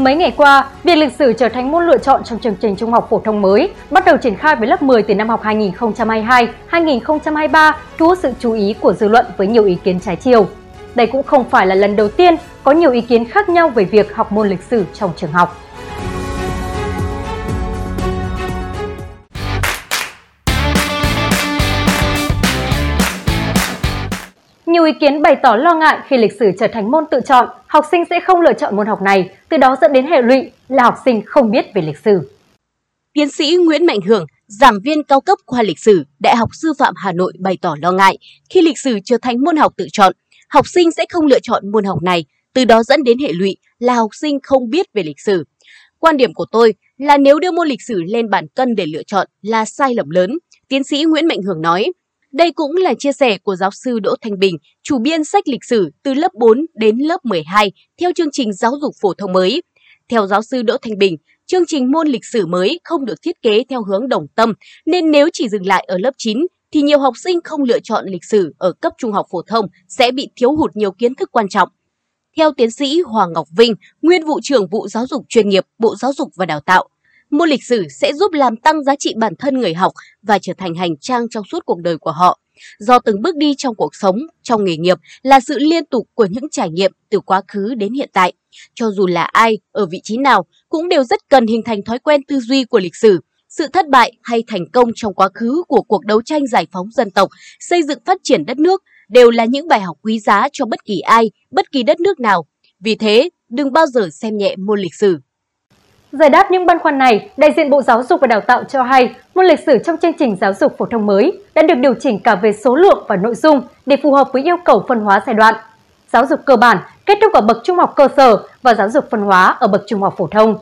Mấy ngày qua, việc lịch sử trở thành môn lựa chọn trong chương trình trung học phổ thông mới bắt đầu triển khai với lớp 10 từ năm học 2022-2023 thu hút sự chú ý của dư luận với nhiều ý kiến trái chiều. Đây cũng không phải là lần đầu tiên có nhiều ý kiến khác nhau về việc học môn lịch sử trong trường học. Ý kiến bày tỏ lo ngại khi lịch sử trở thành môn tự chọn, học sinh sẽ không lựa chọn môn học này, từ đó dẫn đến hệ lụy là học sinh không biết về lịch sử. Tiến sĩ Nguyễn Mạnh Hưởng, giảng viên cao cấp khoa lịch sử, Đại học Sư phạm Hà Nội bày tỏ lo ngại khi lịch sử trở thành môn học tự chọn, học sinh sẽ không lựa chọn môn học này, từ đó dẫn đến hệ lụy là học sinh không biết về lịch sử. Quan điểm của tôi là nếu đưa môn lịch sử lên bàn cân để lựa chọn là sai lầm lớn, tiến sĩ Nguyễn Mạnh Hưởng nói. Đây cũng là chia sẻ của giáo sư Đỗ Thanh Bình, chủ biên sách lịch sử từ lớp 4 đến lớp 12 theo chương trình giáo dục phổ thông mới. Theo giáo sư Đỗ Thanh Bình, chương trình môn lịch sử mới không được thiết kế theo hướng đồng tâm, nên nếu chỉ dừng lại ở lớp 9 thì nhiều học sinh không lựa chọn lịch sử ở cấp trung học phổ thông sẽ bị thiếu hụt nhiều kiến thức quan trọng. Theo tiến sĩ Hoàng Ngọc Vinh, nguyên vụ trưởng vụ giáo dục chuyên nghiệp Bộ Giáo dục và Đào tạo, Môn lịch sử sẽ giúp làm tăng giá trị bản thân người học và trở thành hành trang trong suốt cuộc đời của họ. Do từng bước đi trong cuộc sống, trong nghề nghiệp là sự liên tục của những trải nghiệm từ quá khứ đến hiện tại. Cho dù là ai, ở vị trí nào, cũng đều rất cần hình thành thói quen tư duy của lịch sử. Sự thất bại hay thành công trong quá khứ của cuộc đấu tranh giải phóng dân tộc, xây dựng phát triển đất nước đều là những bài học quý giá cho bất kỳ ai, bất kỳ đất nước nào. Vì thế, đừng bao giờ xem nhẹ môn lịch sử. Giải đáp những băn khoăn này, đại diện Bộ Giáo dục và Đào tạo cho hay môn lịch sử trong chương trình giáo dục phổ thông mới đã được điều chỉnh cả về số lượng và nội dung để phù hợp với yêu cầu phân hóa giai đoạn. Giáo dục cơ bản kết thúc ở bậc trung học cơ sở và giáo dục phân hóa ở bậc trung học phổ thông.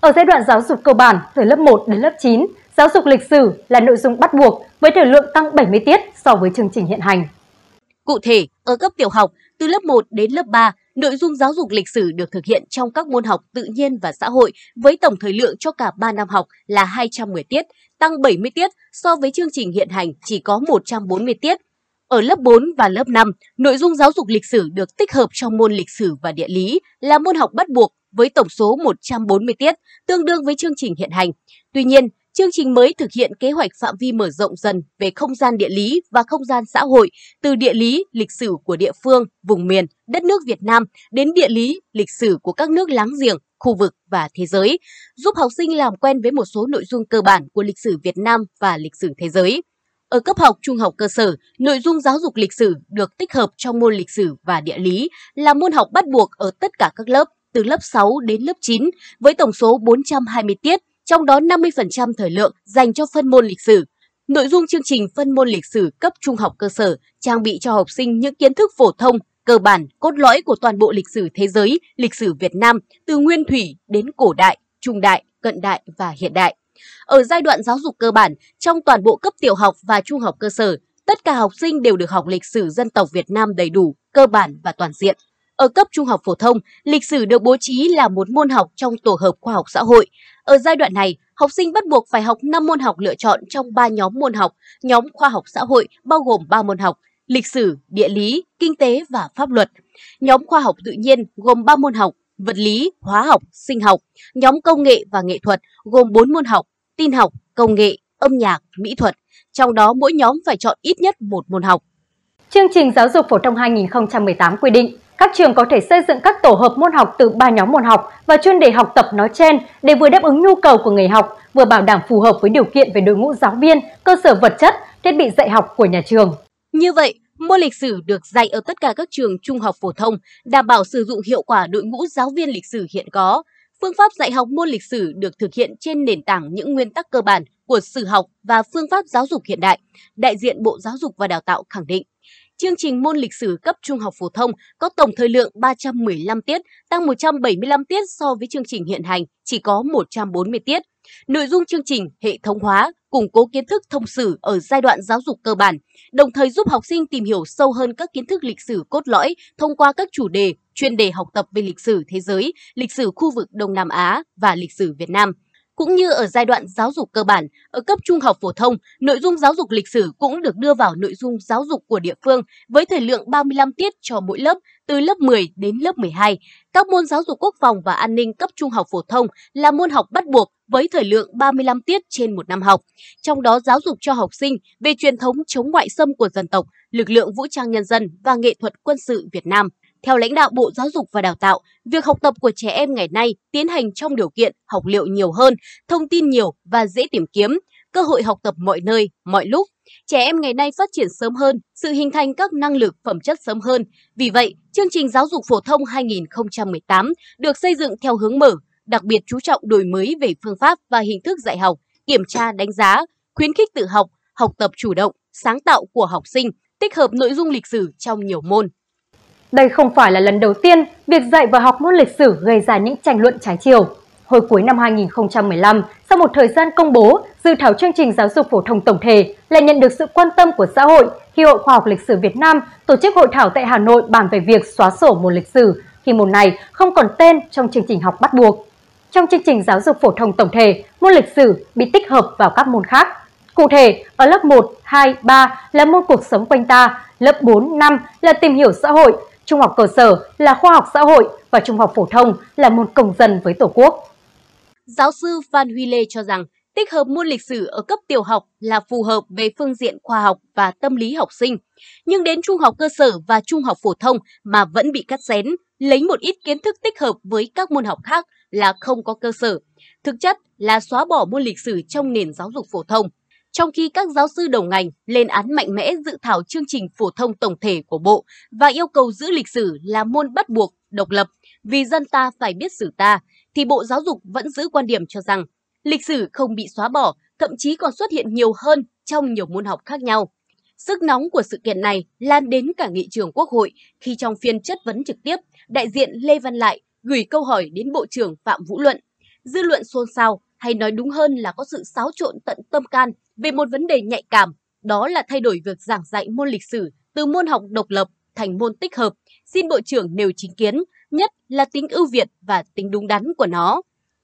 Ở giai đoạn giáo dục cơ bản từ lớp 1 đến lớp 9, giáo dục lịch sử là nội dung bắt buộc với thời lượng tăng 70 tiết so với chương trình hiện hành. Cụ thể, ở cấp tiểu học, từ lớp 1 đến lớp 3, Nội dung giáo dục lịch sử được thực hiện trong các môn học tự nhiên và xã hội với tổng thời lượng cho cả 3 năm học là 210 tiết, tăng 70 tiết so với chương trình hiện hành chỉ có 140 tiết. Ở lớp 4 và lớp 5, nội dung giáo dục lịch sử được tích hợp trong môn lịch sử và địa lý là môn học bắt buộc với tổng số 140 tiết, tương đương với chương trình hiện hành. Tuy nhiên, Chương trình mới thực hiện kế hoạch phạm vi mở rộng dần về không gian địa lý và không gian xã hội, từ địa lý, lịch sử của địa phương, vùng miền, đất nước Việt Nam đến địa lý, lịch sử của các nước láng giềng, khu vực và thế giới, giúp học sinh làm quen với một số nội dung cơ bản của lịch sử Việt Nam và lịch sử thế giới. Ở cấp học trung học cơ sở, nội dung giáo dục lịch sử được tích hợp trong môn lịch sử và địa lý là môn học bắt buộc ở tất cả các lớp từ lớp 6 đến lớp 9 với tổng số 420 tiết trong đó 50% thời lượng dành cho phân môn lịch sử. Nội dung chương trình phân môn lịch sử cấp trung học cơ sở trang bị cho học sinh những kiến thức phổ thông, cơ bản, cốt lõi của toàn bộ lịch sử thế giới, lịch sử Việt Nam từ nguyên thủy đến cổ đại, trung đại, cận đại và hiện đại. Ở giai đoạn giáo dục cơ bản, trong toàn bộ cấp tiểu học và trung học cơ sở, tất cả học sinh đều được học lịch sử dân tộc Việt Nam đầy đủ, cơ bản và toàn diện. Ở cấp trung học phổ thông, lịch sử được bố trí là một môn học trong tổ hợp khoa học xã hội. Ở giai đoạn này, học sinh bắt buộc phải học 5 môn học lựa chọn trong 3 nhóm môn học, nhóm khoa học xã hội bao gồm 3 môn học, lịch sử, địa lý, kinh tế và pháp luật. Nhóm khoa học tự nhiên gồm 3 môn học, vật lý, hóa học, sinh học. Nhóm công nghệ và nghệ thuật gồm 4 môn học, tin học, công nghệ, âm nhạc, mỹ thuật. Trong đó mỗi nhóm phải chọn ít nhất một môn học. Chương trình giáo dục phổ thông 2018 quy định các trường có thể xây dựng các tổ hợp môn học từ ba nhóm môn học và chuyên đề học tập nói trên để vừa đáp ứng nhu cầu của người học, vừa bảo đảm phù hợp với điều kiện về đội ngũ giáo viên, cơ sở vật chất, thiết bị dạy học của nhà trường. Như vậy, môn lịch sử được dạy ở tất cả các trường trung học phổ thông, đảm bảo sử dụng hiệu quả đội ngũ giáo viên lịch sử hiện có. Phương pháp dạy học môn lịch sử được thực hiện trên nền tảng những nguyên tắc cơ bản của sử học và phương pháp giáo dục hiện đại. Đại diện Bộ Giáo dục và Đào tạo khẳng định, chương trình môn lịch sử cấp trung học phổ thông có tổng thời lượng 315 tiết, tăng 175 tiết so với chương trình hiện hành chỉ có 140 tiết. Nội dung chương trình hệ thống hóa, củng cố kiến thức thông sử ở giai đoạn giáo dục cơ bản, đồng thời giúp học sinh tìm hiểu sâu hơn các kiến thức lịch sử cốt lõi thông qua các chủ đề, chuyên đề học tập về lịch sử thế giới, lịch sử khu vực Đông Nam Á và lịch sử Việt Nam. Cũng như ở giai đoạn giáo dục cơ bản, ở cấp trung học phổ thông, nội dung giáo dục lịch sử cũng được đưa vào nội dung giáo dục của địa phương với thời lượng 35 tiết cho mỗi lớp từ lớp 10 đến lớp 12. Các môn giáo dục quốc phòng và an ninh cấp trung học phổ thông là môn học bắt buộc với thời lượng 35 tiết trên một năm học. Trong đó giáo dục cho học sinh về truyền thống chống ngoại xâm của dân tộc, lực lượng vũ trang nhân dân và nghệ thuật quân sự Việt Nam. Theo lãnh đạo Bộ Giáo dục và Đào tạo, việc học tập của trẻ em ngày nay tiến hành trong điều kiện học liệu nhiều hơn, thông tin nhiều và dễ tìm kiếm, cơ hội học tập mọi nơi, mọi lúc. Trẻ em ngày nay phát triển sớm hơn, sự hình thành các năng lực phẩm chất sớm hơn. Vì vậy, chương trình giáo dục phổ thông 2018 được xây dựng theo hướng mở, đặc biệt chú trọng đổi mới về phương pháp và hình thức dạy học, kiểm tra đánh giá, khuyến khích tự học, học tập chủ động, sáng tạo của học sinh, tích hợp nội dung lịch sử trong nhiều môn. Đây không phải là lần đầu tiên việc dạy và học môn lịch sử gây ra những tranh luận trái chiều. Hồi cuối năm 2015, sau một thời gian công bố, dự thảo chương trình giáo dục phổ thông tổng thể lại nhận được sự quan tâm của xã hội khi Hội Khoa học Lịch sử Việt Nam tổ chức hội thảo tại Hà Nội bàn về việc xóa sổ môn lịch sử khi môn này không còn tên trong chương trình học bắt buộc. Trong chương trình giáo dục phổ thông tổng thể, môn lịch sử bị tích hợp vào các môn khác. Cụ thể, ở lớp 1, 2, 3 là môn cuộc sống quanh ta, lớp 4, 5 là tìm hiểu xã hội, trung học cơ sở là khoa học xã hội và trung học phổ thông là môn công dân với Tổ quốc. Giáo sư Phan Huy Lê cho rằng tích hợp môn lịch sử ở cấp tiểu học là phù hợp về phương diện khoa học và tâm lý học sinh. Nhưng đến trung học cơ sở và trung học phổ thông mà vẫn bị cắt xén, lấy một ít kiến thức tích hợp với các môn học khác là không có cơ sở. Thực chất là xóa bỏ môn lịch sử trong nền giáo dục phổ thông. Trong khi các giáo sư đầu ngành lên án mạnh mẽ dự thảo chương trình phổ thông tổng thể của Bộ và yêu cầu giữ lịch sử là môn bắt buộc, độc lập, vì dân ta phải biết sử ta, thì Bộ Giáo dục vẫn giữ quan điểm cho rằng lịch sử không bị xóa bỏ, thậm chí còn xuất hiện nhiều hơn trong nhiều môn học khác nhau. Sức nóng của sự kiện này lan đến cả nghị trường Quốc hội khi trong phiên chất vấn trực tiếp, đại diện Lê Văn Lại gửi câu hỏi đến Bộ trưởng Phạm Vũ Luận. Dư luận xôn xao, hay nói đúng hơn là có sự xáo trộn tận tâm can về một vấn đề nhạy cảm, đó là thay đổi việc giảng dạy môn lịch sử từ môn học độc lập thành môn tích hợp. Xin Bộ trưởng nêu chính kiến, nhất là tính ưu việt và tính đúng đắn của nó.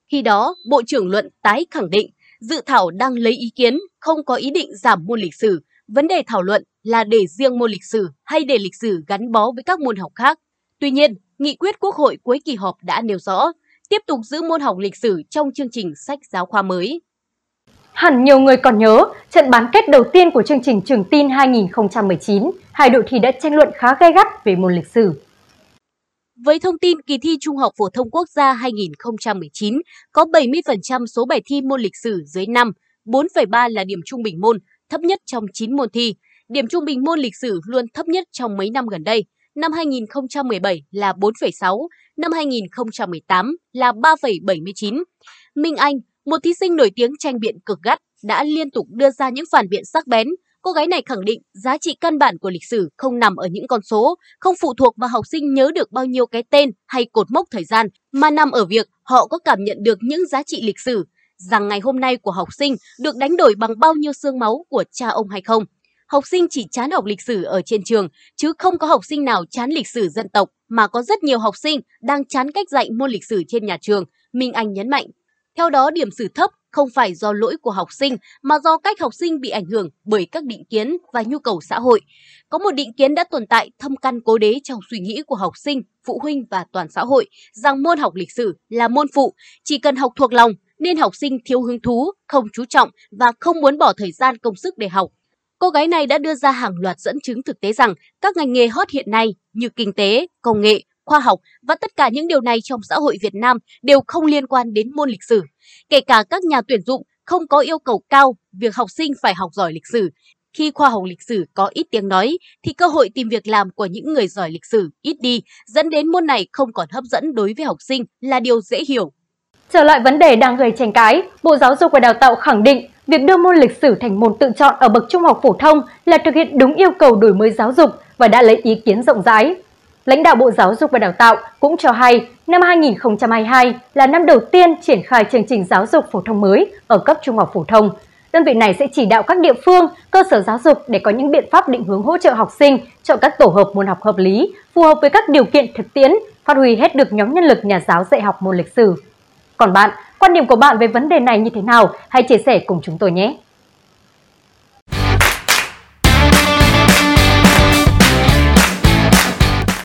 Khi đó, Bộ trưởng Luận tái khẳng định dự thảo đang lấy ý kiến không có ý định giảm môn lịch sử. Vấn đề thảo luận là để riêng môn lịch sử hay để lịch sử gắn bó với các môn học khác. Tuy nhiên, nghị quyết Quốc hội cuối kỳ họp đã nêu rõ tiếp tục giữ môn học lịch sử trong chương trình sách giáo khoa mới. Hẳn nhiều người còn nhớ, trận bán kết đầu tiên của chương trình Trường Tin 2019, hai đội thi đã tranh luận khá gay gắt về môn lịch sử. Với thông tin kỳ thi Trung học phổ thông quốc gia 2019 có 70% số bài thi môn lịch sử dưới 5, 4,3 là điểm trung bình môn, thấp nhất trong 9 môn thi. Điểm trung bình môn lịch sử luôn thấp nhất trong mấy năm gần đây. Năm 2017 là 4,6, năm 2018 là 3,79. Minh Anh, một thí sinh nổi tiếng tranh biện cực gắt, đã liên tục đưa ra những phản biện sắc bén Cô gái này khẳng định giá trị căn bản của lịch sử không nằm ở những con số, không phụ thuộc vào học sinh nhớ được bao nhiêu cái tên hay cột mốc thời gian, mà nằm ở việc họ có cảm nhận được những giá trị lịch sử, rằng ngày hôm nay của học sinh được đánh đổi bằng bao nhiêu xương máu của cha ông hay không. Học sinh chỉ chán học lịch sử ở trên trường, chứ không có học sinh nào chán lịch sử dân tộc, mà có rất nhiều học sinh đang chán cách dạy môn lịch sử trên nhà trường, Minh Anh nhấn mạnh. Theo đó, điểm sử thấp không phải do lỗi của học sinh mà do cách học sinh bị ảnh hưởng bởi các định kiến và nhu cầu xã hội. Có một định kiến đã tồn tại thâm căn cố đế trong suy nghĩ của học sinh, phụ huynh và toàn xã hội rằng môn học lịch sử là môn phụ, chỉ cần học thuộc lòng nên học sinh thiếu hứng thú, không chú trọng và không muốn bỏ thời gian công sức để học. Cô gái này đã đưa ra hàng loạt dẫn chứng thực tế rằng các ngành nghề hot hiện nay như kinh tế, công nghệ, khoa học và tất cả những điều này trong xã hội Việt Nam đều không liên quan đến môn lịch sử. Kể cả các nhà tuyển dụng không có yêu cầu cao việc học sinh phải học giỏi lịch sử. Khi khoa học lịch sử có ít tiếng nói thì cơ hội tìm việc làm của những người giỏi lịch sử ít đi, dẫn đến môn này không còn hấp dẫn đối với học sinh là điều dễ hiểu. Trở lại vấn đề đang gây tranh cãi, Bộ Giáo dục và Đào tạo khẳng định việc đưa môn lịch sử thành môn tự chọn ở bậc trung học phổ thông là thực hiện đúng yêu cầu đổi mới giáo dục và đã lấy ý kiến rộng rãi. Lãnh đạo Bộ Giáo dục và Đào tạo cũng cho hay năm 2022 là năm đầu tiên triển khai chương trình giáo dục phổ thông mới ở cấp trung học phổ thông. Đơn vị này sẽ chỉ đạo các địa phương, cơ sở giáo dục để có những biện pháp định hướng hỗ trợ học sinh chọn các tổ hợp môn học hợp lý, phù hợp với các điều kiện thực tiễn, phát huy hết được nhóm nhân lực nhà giáo dạy học môn lịch sử. Còn bạn, quan điểm của bạn về vấn đề này như thế nào? Hãy chia sẻ cùng chúng tôi nhé!